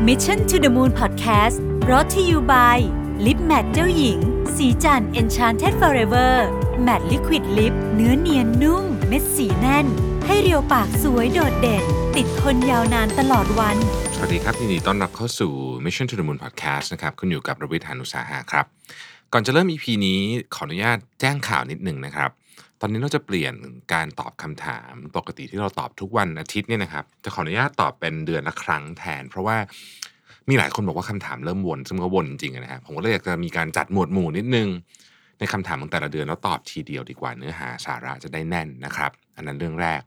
Mission to the Moon Podcast brought to you by Lip Matte เจ้าหญิง สีจัน Enchanted Forever Matte Liquid Lip เนื้อเนียนนุ่ม เม็ดสีแน่น ให้เรียวปากสวยโดดเด่น ติดทนยาวนานตลอดวัน สวัสดีครับยินดีต้อนรับเข้าสู่ Mission to the Moon Podcast นะครับคุณอยู่กับรวิทยานุสาหะครับ ก่อนจะเริ่ม EP นี้ขออนุญาตแจ้งข่าวนิดหนึ่งนะครับ ตอนนี้เราจะเปลี่ยนการตอบคำถามปกติที่เราตอบทุกวันอาทิตย์เนี่ยนะครับ จะขออนุญาตตอบเป็นเดือนละครั้งแทน เพราะว่ามีหลายคนบอกว่าคำถามเริ่มวนซึ่งก็วนจริงนะครับผมก็เลยอยากจะมีการจัดหมวดหมู่นิดนึง ในคำถามของแต่ละเดือนแล้วตอบทีเดียวดีกว่าเนื้อหาสาระจะได้แน่นนะครับ อันนั้นเรื่องแรก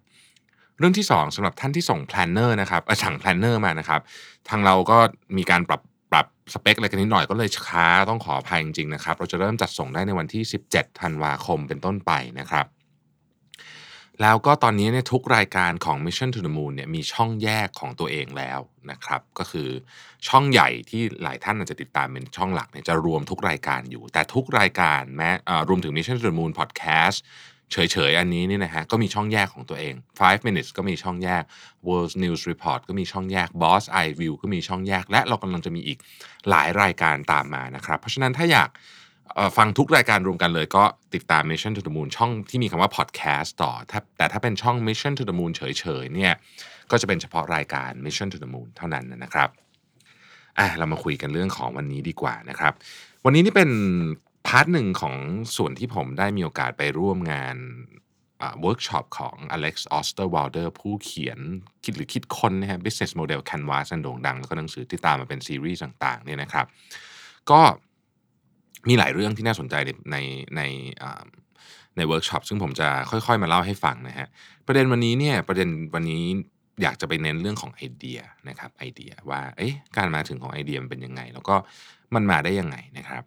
เรื่องที่ 2สำหรับท่านที่ส่ง planner นะครับเอ่อสั่ง planner มานะครับ ทางเราก็มีการปรับ สเปคอะไรกันนิดหน่อยก็เลยช้าต้องขออภัยจริงๆนะครับ เราจะเริ่มจัดส่งได้ในวันที่ 17ธันวาคมเป็นต้นไปนะครับ แล้วก็ตอนนี้เนี่ยทุกรายการของ Mission to the Moon เนี่ยมีช่องแยกของตัวเองแล้วนะครับ ก็คือช่องใหญ่ที่หลายท่านอาจจะติดตามเป็นช่องหลักเนี่ยจะรวมทุกรายการอยู่ แต่ทุกรายการแม้อ่อรวมถึง Mission to the Moon Podcast เฉยๆ อันนี้นี่นะฮะก็มีช่องแยกของตัวเอง 5 minutes ก็มีช่องแยก World News Report ก็มีช่องแยก Boss Eye View ก็มีช่องแยก และเรากำลังจะมีอีกหลายรายการตามมานะครับ เพราะฉะนั้นถ้าอยากฟังทุกรายการรวมกันเลยก็ติดตาม Mission to the Moon ช่องที่มีคำว่า podcast ต่อ แต่ถ้าเป็นช่อง Mission to the Moon เฉยๆ เนี่ย ก็จะเป็นเฉพาะรายการ Mission to the Moon เท่านั้นนะครับอะเรามาคุยกันเรื่องของวันนี้ดีกว่านะครับ วันนี้นี่เป็น part หนึ่งของส่วนที่ผมได้มีโอกาสไปร่วมงานเวิร์กช็อปของ Alex Osterwalder ผู้เขียนคิดหรือคิดค้นนะฮะ business model canvas อันโด่งดัง แล้วก็หนังสือที่ตามมาเป็นซีรีส์ต่างๆเนี่ยนะครับ ก็มีหลายเรื่องที่น่าสนใจในในในอ่าในเวิร์กช็อปซึ่งผมจะค่อยๆ มาเล่าให้ฟังนะฮะประเด็นวันนี้เนี่ยประเด็นวันนี้อยากจะไปเน้นเรื่องของไอเดียนะครับไอเดียว่าเอ๊ะการมาถึงของไอเดียมันเป็นยังไง แล้วก็มันมาได้ยังไงนะครับ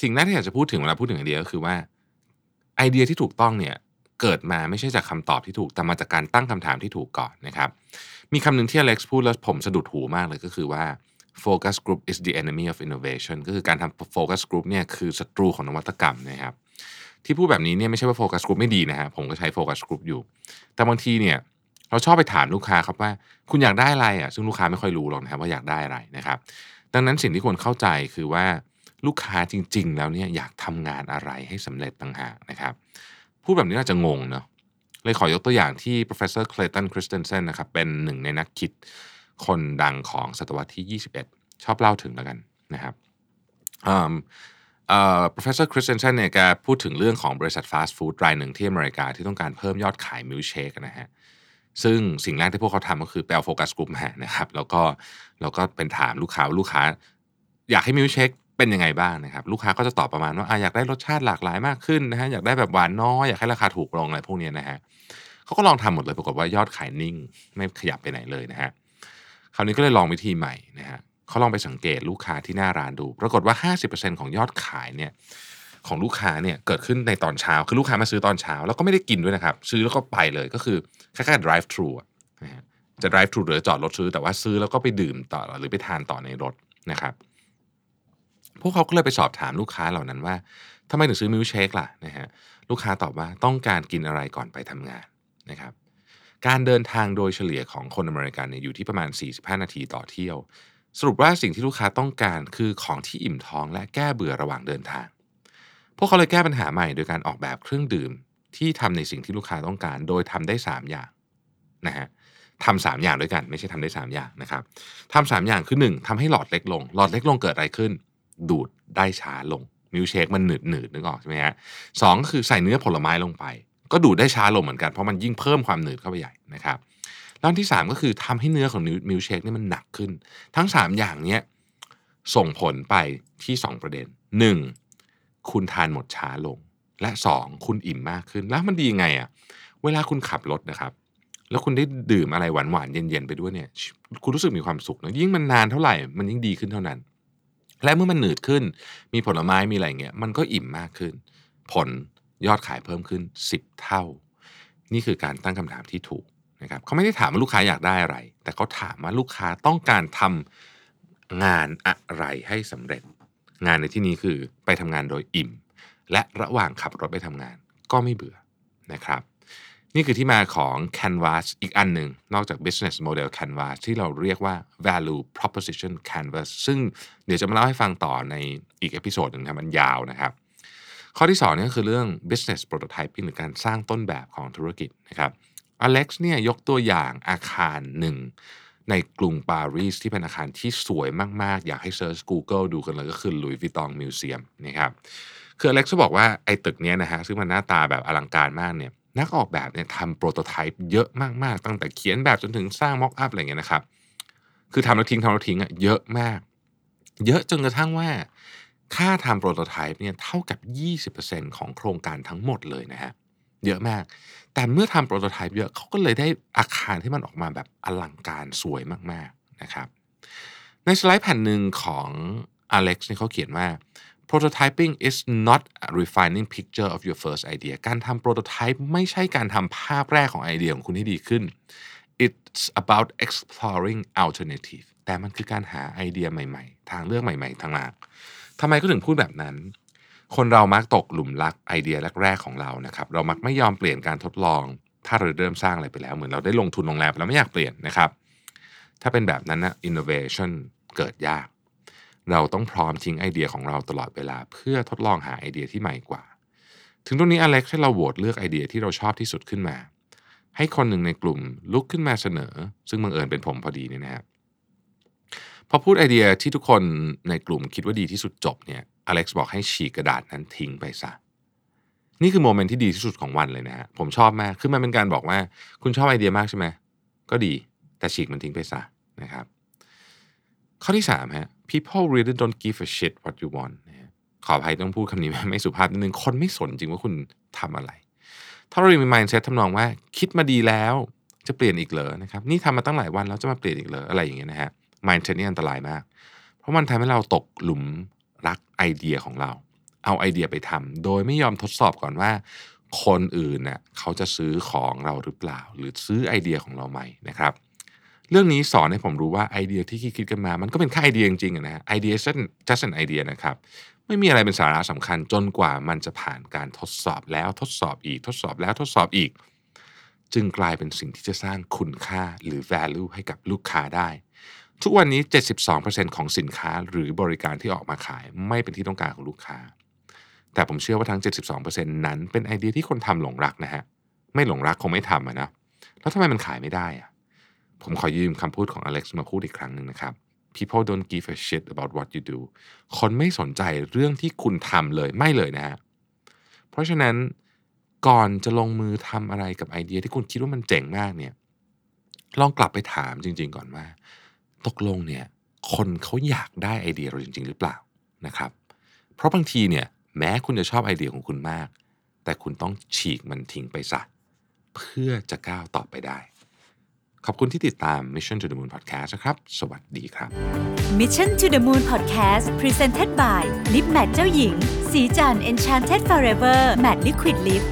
สิ่งแรกที่อยากจะพูดถึงเวลาพูดถึงไอเดียก็คือว่า ไอเดียที่ถูกต้องเนี่ยเกิดมาไม่ใช่จากคำตอบที่ถูกแต่มาจากการตั้งคำถามที่ถูกก่อนนะครับ มีคำหนึ่งที่อเล็กซ์พูดแล้วผมสะดุดหูมากเลยก็คือว่า focus group is the enemy of innovation ก็คือการทำ focus group เนี่ยคือศัตรูของนวัตกรรมนะครับที่พูดแบบนี้เนี่ยไม่ใช่ว่า focus group ไม่ดีนะฮะผมก็ใช้ focus group อยู่ แต่บางทีเนี่ยเราชอบไปถามลูกค้าครับว่า คุณอยากได้อะไรอะซึ่งลูกค้าไม่ค่อยรู้หรอกนะครับว่าอยากได้อะไรนะครับ ดังนั้นสิ่งที่ควรเข้าใจคือว่า ลูกค้าจริง ๆ แล้วเนี่ยอยากทำงานอะไรให้สำเร็จต่างหากนะครับ พูดแบบนี้อาจจะงงเนาะเลยขอยกตัวอย่างที่ professor Clayton Christensen นะครับเป็นหนึ่งในนักคิดคนดังของศตวรรษที่ 21 ชอบเล่าถึงแล้วกันนะครับอืมเอ่อ professor Christensen เนี่ยแกพูดถึงเรื่องของบริษัทฟาสต์ฟู้ดรายหนึ่งที่อเมริกาที่ต้องการเพิ่มยอดขายมิลเชคนะฮะซึ่งสิ่งแรกที่พวกเขาทำก็คือไปเอา focus group มานะครับ แล้วก็แล้วก็เป็นถามลูกค้าว่าลูกค้า อยากให้มิลค์เชค เป็นยังไงบ้างนะครับ ลูกค้าก็จะตอบประมาณว่าอยากได้รสชาติหลากหลายมากขึ้นนะฮะอยากได้แบบหวานน้อยอยากให้ราคาถูกลงอะไรพวกนี้นะฮะเขาก็ลองทำหมดเลยปรากฏว่ายอดขายนิ่ง ไม่ขยับไปไหนเลยนะฮะคราวนี้ก็เลยลองวิธีใหม่นะฮะเขาลองไปสังเกตลูกค้าที่หน้าร้านดู ปรากฏว่า 50%ของยอดขายเนี่ยของลูกค้าเนี่ยเกิดขึ้นในตอนเช้า คือลูกค้ามาซื้อตอนเช้า แล้วก็ไม่ได้กินด้วยนะครับ ซื้อแล้วก็ไปเลยก็คือคล้ายๆ drive thru นะฮะจะ drive thru หรือจอดรถซื้อแต่ว่าซื้อแล้วก็ไปดื่มต่อหรือไปทานต่อในรถนะครับ พวกเขาก็เลยไปสอบถามลูกค้าเหล่านั้นว่าทำไมถึงซื้อมิลเชคล่ะนะฮะลูกค้าตอบว่าต้องการกินอะไรก่อนไปทำงานนะครับการเดินทางโดยเฉลี่ยของคนอเมริกันเนี่ยอยู่ที่ประมาณ 45 นาทีต่อเที่ยว สรุปว่าสิ่งที่ลูกค้าต้องการคือของที่อิ่มท้องและแก้เบื่อระหว่างเดินทาง พวกเขาเลยแก้ปัญหาใหม่โดยการออกแบบเครื่องดื่มที่ทำในสิ่งที่ลูกค้าต้องการ โดยทำได้ 3 อย่างนะฮะทำสามอย่างด้วยกัน ไม่ใช่ทำได้ 3 อย่างนะครับทำสามอย่างคือ 1ทำให้หลอดเล็กลง หลอดเล็กลงเกิดอะไรขึ้น ดูดได้ช้าลงมิลเชคมันหนืดหนืดนึกออกใช่ไหมฮะสองก็คือใส่เนื้อผลไม้ลงไป ก็ดูดได้ช้าลงเหมือนกันเพราะมันยิ่งเพิ่มความหนืดเข้าไปใหญ่นะครับแล้วที่สามก็คือทำให้เนื้อของมิลเชคนี่มันหนักขึ้น ทั้งสามอย่างเนี้ยส่งผลไปที่สองประเด็นหนึ่งคุณทานหมดช้าลง และ 2 คุณอิ่มมากขึ้น แล้วมันดียังไงอะ่ะเวลาคุณขับรถนะครับ แล้วคุณได้ดื่มอะไรหวานๆเย็นๆไปด้วยเนี่ย คุณรู้สึกมีความสุขนะยิ่งมันนานเท่าไหร่มันยิ่งดีขึ้นเท่านั้น และเมื่อมันหนืดขึ้น มีผลไม้มีอะไรเงี้ยมันก็อิ่มมากขึ้น ผลยอดขายเพิ่มขึ้น 10 เท่า นี่คือการตั้งคำถามที่ถูกนะครับเขาไม่ได้ถามว่าลูกค้าอยากได้อะไร แต่เขาถามว่าลูกค้าต้องการทำงานอะไรให้สำเร็จ งานในที่นี้คือไปทำงานโดยอิ่ม และระหว่างขับรถไปทำงานก็ไม่เบื่อนะครับ นี่คือที่มาของ Canvas อีกอันหนึ่ง นอกจาก business model Canvas ที่เราเรียกว่า value proposition canvas ซึ่งเดี๋ยวจะมาเล่าให้ฟังต่อในอีก episode หนึ่งครับมันยาวนะครับ ข้อที่2นี่ก็คือเรื่อง business prototyping หรือการสร้างต้นแบบของธุรกิจนะครับอเล็กซ์เนี่ยยกตัวอย่างอาคารหนึ่งในกรุงปารีสที่เป็นอาคารที่สวยมาก ๆ อยากให้เซิร์ช Google ดูกันเลยก็คือ Louis Vuitton Museum นะครับคืออเล็กซ์บอกว่าไอ้ตึกเนี้ยนะฮะซึ่งมันหน้าตาแบบอลังการมากเนี่ย นักออกแบบเนี่ยทำ prototype เยอะมากๆ ตั้งแต่เขียนแบบจนถึงสร้างม็อกอัพอะไรเงี้ยนะครับ คือทำแล้วทิ้งทำแล้วทิ้งอะเยอะมาก เยอะจนกระทั่งว่า ค่าทำโปรโตไทป์เนี่ยเท่ากับ 20%ของโครงการทั้งหมดเลยนะฮะเยอะมาก แต่เมื่อทำโปรโตไทป์เยอะเขาก็เลยได้อาคารที่มันออกมาแบบอลังการสวยมากๆนะครับ ในสไลด์แผ่นหนึ่งของอเล็กซ์เนี่ยเขาเขียนว่า prototyping is not a refining picture of your first idea การทำ prototype ไม่ใช่การทำภาพแรกของไอเดียของคุณให้ดีขึ้น it's about exploring alternative แต่มันคือการหาไอเดียใหม่ๆ ทางเลือกใหม่ๆทางหลักทำไมก็ถึงพูดแบบนั้น คนเรามักตกหลุมรักไอเดียแรกๆของเรานะครับ เรามักไม่ยอมเปลี่ยนการทดลอง ถ้าเราเริ่มสร้างอะไรไปแล้ว เหมือนเราได้ลงทุนลงแรงไปแล้วไม่อยากเปลี่ยนนะครับ ถ้าเป็นแบบนั้นนะ innovation เกิดยาก เราต้องพร้อมทิ้งไอเดียของเราตลอดเวลา เพื่อทดลองหาไอเดียที่ใหม่กว่า ถึงตรงนี้อเล็กซ์ให้เราโหวตเลือกไอเดียที่เราชอบที่สุดขึ้นมา ให้คนหนึ่งในกลุ่มลุกขึ้นมาเสนอ ซึ่งบังเอิญเป็นผมพอดีเนี่ยนะครับพอพูดไอเดียที่ทุกคนในกลุ่มคิดว่าดีที่สุดจบเนี่ยอเล็กซ์บอกให้ฉีกกระดาษนั้นทิ้งไปซะนี่คือโมเมนต์ที่ดีที่สุดของวันเลยนะฮะผมชอบมากคือมันเป็นการบอกว่า คุณชอบไอเดียมากใช่ไหมก็ดี แต่ฉีกมันทิ้งไปซะนะครับ ข้อที่3ฮะ people really don't give a shit what you want ขออภัยต้องพูดคำนี้ไม่สุภาพนิดนึง คนไม่สนจริงว่าคุณทำอะไร ถ้าเรามี mindset ทำนองว่าคิดมาดีแล้วจะเปลี่ยนอีกเหรอนะครับ นี่ทำมาตั้งหลายวันแล้วจะมาเปลี่ยนอีกเหรออะไรอย่างเงี้ยนะฮะ mindset นี่อันตรายมาก เพราะมันทำให้เราตกหลุมรักไอเดียของเรา เอาไอเดียไปทำโดยไม่ยอมทดสอบก่อนว่า คนอื่นเน่ะเขาจะซื้อของเราหรือเปล่า หรือซื้อไอเดียของเราไหมนะครับ เรื่องนี้สอนให้ผมรู้ว่าไอเดียที่คิดกันมา มันก็เป็นแค่ไอเดียจริงๆนะฮะไอเดีย just an idea นะครับไม่มีอะไรเป็นสาระสำคัญจนกว่ามันจะผ่านการทดสอบแล้วทดสอบอีก ทดสอบแล้วทดสอบอีก จึงกลายเป็นสิ่งที่จะสร้างคุณค่าหรือ value ให้กับลูกค้าได้ ทุกวันนี้ 72%ของสินค้าหรือบริการที่ออกมาขายไม่เป็นที่ต้องการของลูกค้า แต่ผมเชื่อว่าทั้ง 72%นั้นเป็นไอเดียที่คนทำหลงรักนะฮะไม่หลงรักคงไม่ทำะนะแล้วทำไมมันขายไม่ได้อะ ผมขอยืมคำพูดของอเล็กซ์มาพูดอีกครั้งหนึ่งนะครับ people don't give a shit about what you do คนไม่สนใจเรื่องที่คุณทำเลยไม่เลยนะฮะ เพราะฉะนั้นก่อนจะลงมือทำอะไรกับไอเดียที่คุณคิดว่ามันเจ๋งมากเนี่ย ลองกลับไปถามจริง ๆ ก่อนว่า ตกลงเนี่ย คนเขาอยากได้ไอเดียเราจริง ๆ หรือเปล่านะครับ เพราะบางทีเนี่ยแม้คุณจะชอบไอเดียของคุณมาก แต่คุณต้องฉีกมันทิ้งไปซะเพื่อจะก้าวต่อไปได้ ขอบคุณที่ติดตาม Mission to the Moon Podcast นะครับ สวัสดีครับ Mission to the Moon Podcast Presented by Lip Matte เจ้าหญิง สีจัน Enchanted Forever Matte Liquid Lip